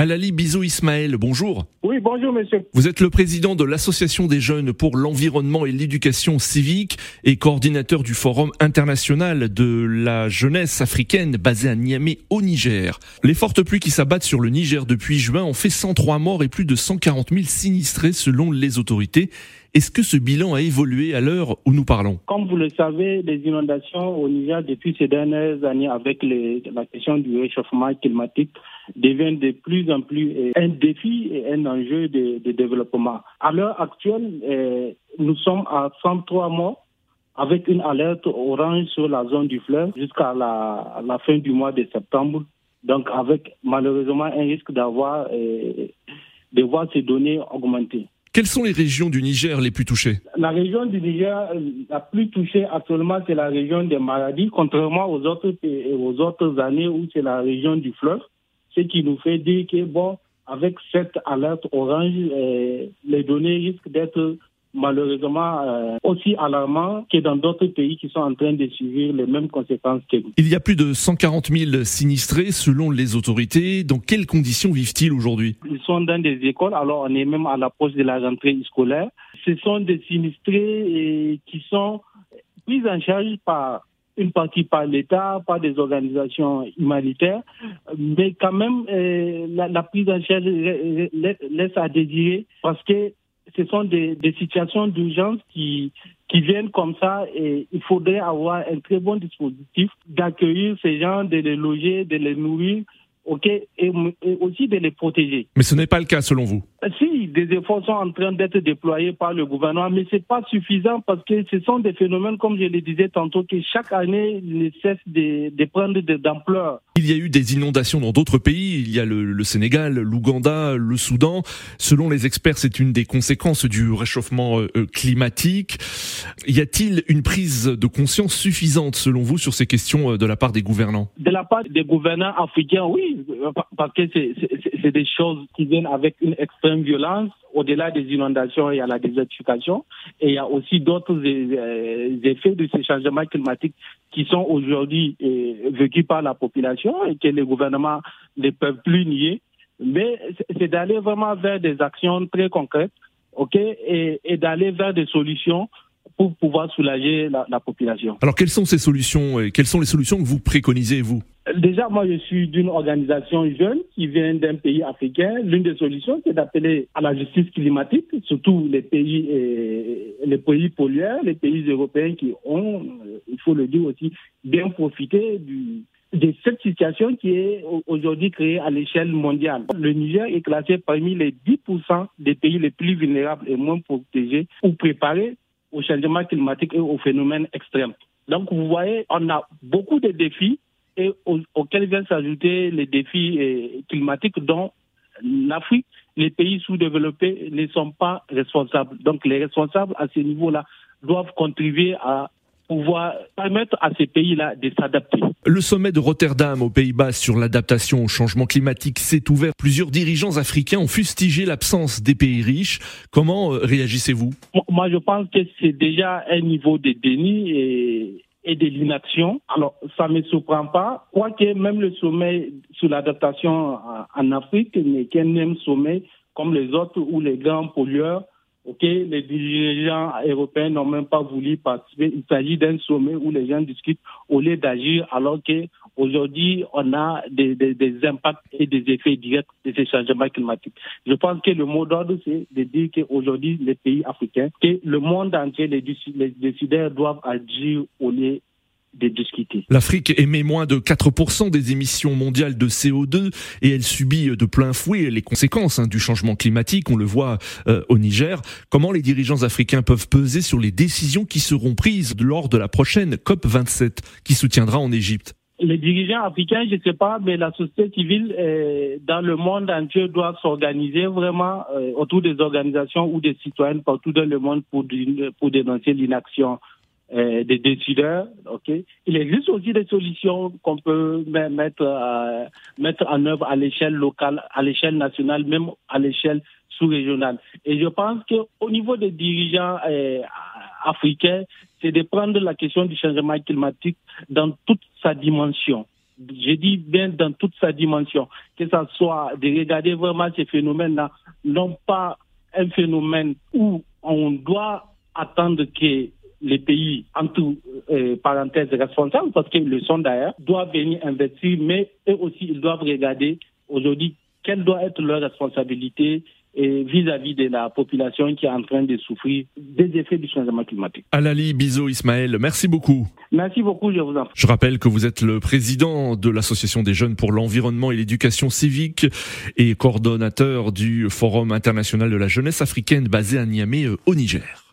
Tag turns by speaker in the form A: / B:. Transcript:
A: Alali Bizou Ismaël, bonjour.
B: Oui, bonjour monsieur.
A: Vous êtes le président de l'Association des jeunes pour l'environnement et l'éducation civique et coordinateur du Forum international de la jeunesse africaine basé à Niamey au Niger. Les fortes pluies qui s'abattent sur le Niger depuis juin ont fait 103 morts et plus de 140 000 sinistrés selon les autorités. Est-ce que ce bilan a évolué à l'heure où nous parlons?
B: Comme vous le savez, les inondations au Niger depuis ces dernières années avec les, la question du réchauffement climatique deviennent de plus en plus euh, un défi et un enjeu de, de développement. À l'heure actuelle, euh, nous sommes à 103 morts avec une alerte orange sur la zone du fleuve jusqu'à la, la, fin du mois de septembre. Donc avec malheureusement un risque d'avoir euh, de voir ces données augmenter.
A: Quelles sont les régions du Niger les plus touchées?
B: La région du Niger la plus touchée actuellement, c'est la région des maladies, contrairement aux autres, aux autres années où c'est la région du fleuve. Ce qui nous fait dire que, bon, avec cette alerte orange, euh, les données risquent d'être malheureusement euh, aussi alarmant que dans d'autres pays qui sont en train de subir les mêmes conséquences que nous.
A: Il y a plus de 140 000 sinistrés selon les autorités. Dans quelles conditions vivent-ils aujourd'hui?
B: Ils sont dans des écoles, alors on est même à l'approche de la rentrée scolaire. Ce sont des sinistrés qui sont pris en charge par une partie par l'État, par des organisations humanitaires, mais quand même euh, la, prise en charge laisse à désirer parce que ce sont des, situations d'urgence qui, qui viennent comme ça et il faudrait avoir un très bon dispositif d'accueillir ces gens, de les loger, de les nourrir, ok, et, aussi de les protéger.
A: Mais ce n'est pas le cas selon vous?
B: Si, des efforts sont en train d'être déployés par le gouvernement, mais c'est pas suffisant parce que ce sont des phénomènes, comme je le disais tantôt, que chaque année ne cessent de, de prendre d'ampleur.
A: Il y a eu des inondations dans d'autres pays. Il y a le, le Sénégal, l'Ouganda, le Soudan. Selon les experts, c'est une des conséquences du réchauffement euh, climatique. Y a-t-il une prise de conscience suffisante, selon vous, sur ces questions euh, de la part des gouvernants?
B: De la part des gouvernants africains, oui, parce que c'est des choses qui viennent avec une violence. Au-delà des inondations, y a la désertification et il y a aussi d'autres effets de ces changements climatiques qui sont aujourd'hui vécus par la population et que les gouvernements ne peuvent plus nier. Mais c'est d'aller vraiment vers des actions très concrètes, ok, et, et d'aller vers des solutions pour pouvoir soulager la, la, population.
A: Alors, quelles sont ces solutions et quelles sont les solutions que vous préconisez, vous?
B: Déjà, moi, je suis d'une organisation jeune qui vient d'un pays africain. L'une des solutions, c'est d'appeler à la justice climatique, surtout les pays, les pays pollueurs, les pays européens qui ont, il faut le dire aussi, bien profité de cette situation qui est aujourd'hui créée à l'échelle mondiale. Le Niger est classé parmi les 10% des pays les plus vulnérables et moins protégés ou préparés au changement climatique et aux phénomènes extrêmes. Donc, vous voyez, on a beaucoup de défis et auxquels viennent s'ajouter les défis climatiques dont l'Afrique, les pays sous-développés ne sont pas responsables. Donc, les responsables à ce niveau-là doivent contribuer à pouvoir permettre à ces pays-là de s'adapter.
A: Le sommet de Rotterdam aux Pays-Bas sur l'adaptation au changement climatique s'est ouvert. Plusieurs dirigeants africains ont fustigé l'absence des pays riches. Comment réagissez-vous?
B: Moi, je pense que c'est déjà un niveau de déni et, et de l'inaction. Alors, ça ne me surprend pas, quoique même le sommet sur l'adaptation en Afrique n'est qu'un même sommet comme les autres où les grands pollueurs Ok, les dirigeants européens n'ont même pas voulu participer. Il s'agit d'un sommet où les gens discutent au lieu d'agir, alors que aujourd'hui on a des, des, des, impacts et des effets directs de ces changements climatiques. Je pense que le mot d'ordre c'est de dire qu'aujourd'hui les pays africains, que le monde entier, les, décideurs doivent agir au lieu de discuter.
A: L'Afrique émet moins de 4% des émissions mondiales de CO2 et elle subit de plein fouet les conséquences hein, du changement climatique. On le voit euh, au Niger. Comment les dirigeants africains peuvent peser sur les décisions qui seront prises lors de la prochaine COP 27 qui se tiendra en Égypte?
B: Les dirigeants africains, je ne sais pas, mais la société civile euh, dans le monde entier doit s'organiser vraiment euh, autour des organisations ou des citoyens partout dans le monde pour, pour dénoncer l'inaction euh, des décideurs. Ok, il existe aussi des solutions qu'on peut mettre euh, mettre en œuvre à l'échelle locale, à l'échelle nationale, même à l'échelle sous-régionale. Et je pense que au niveau des dirigeants africains, c'est de prendre la question du changement climatique dans toute sa dimension. Je dis bien dans toute sa dimension, que ce soit de regarder vraiment ces phénomènes-là, non pas un phénomène où on doit attendre que les pays, en tout euh, parenthèse responsables, parce qu'ils le sont d'ailleurs, doivent venir investir, mais eux aussi, ils doivent regarder aujourd'hui quelle doit être leur responsabilité vis-à-vis de la population qui est en train de souffrir des effets du changement climatique.
A: Alali Bizo Ismaël, merci beaucoup.
B: Merci beaucoup, je vous en prie.
A: Je rappelle que vous êtes le président de l'Association des jeunes pour l'environnement et l'éducation civique et coordonnateur du Forum international de la jeunesse africaine basé à Niamey euh, au Niger.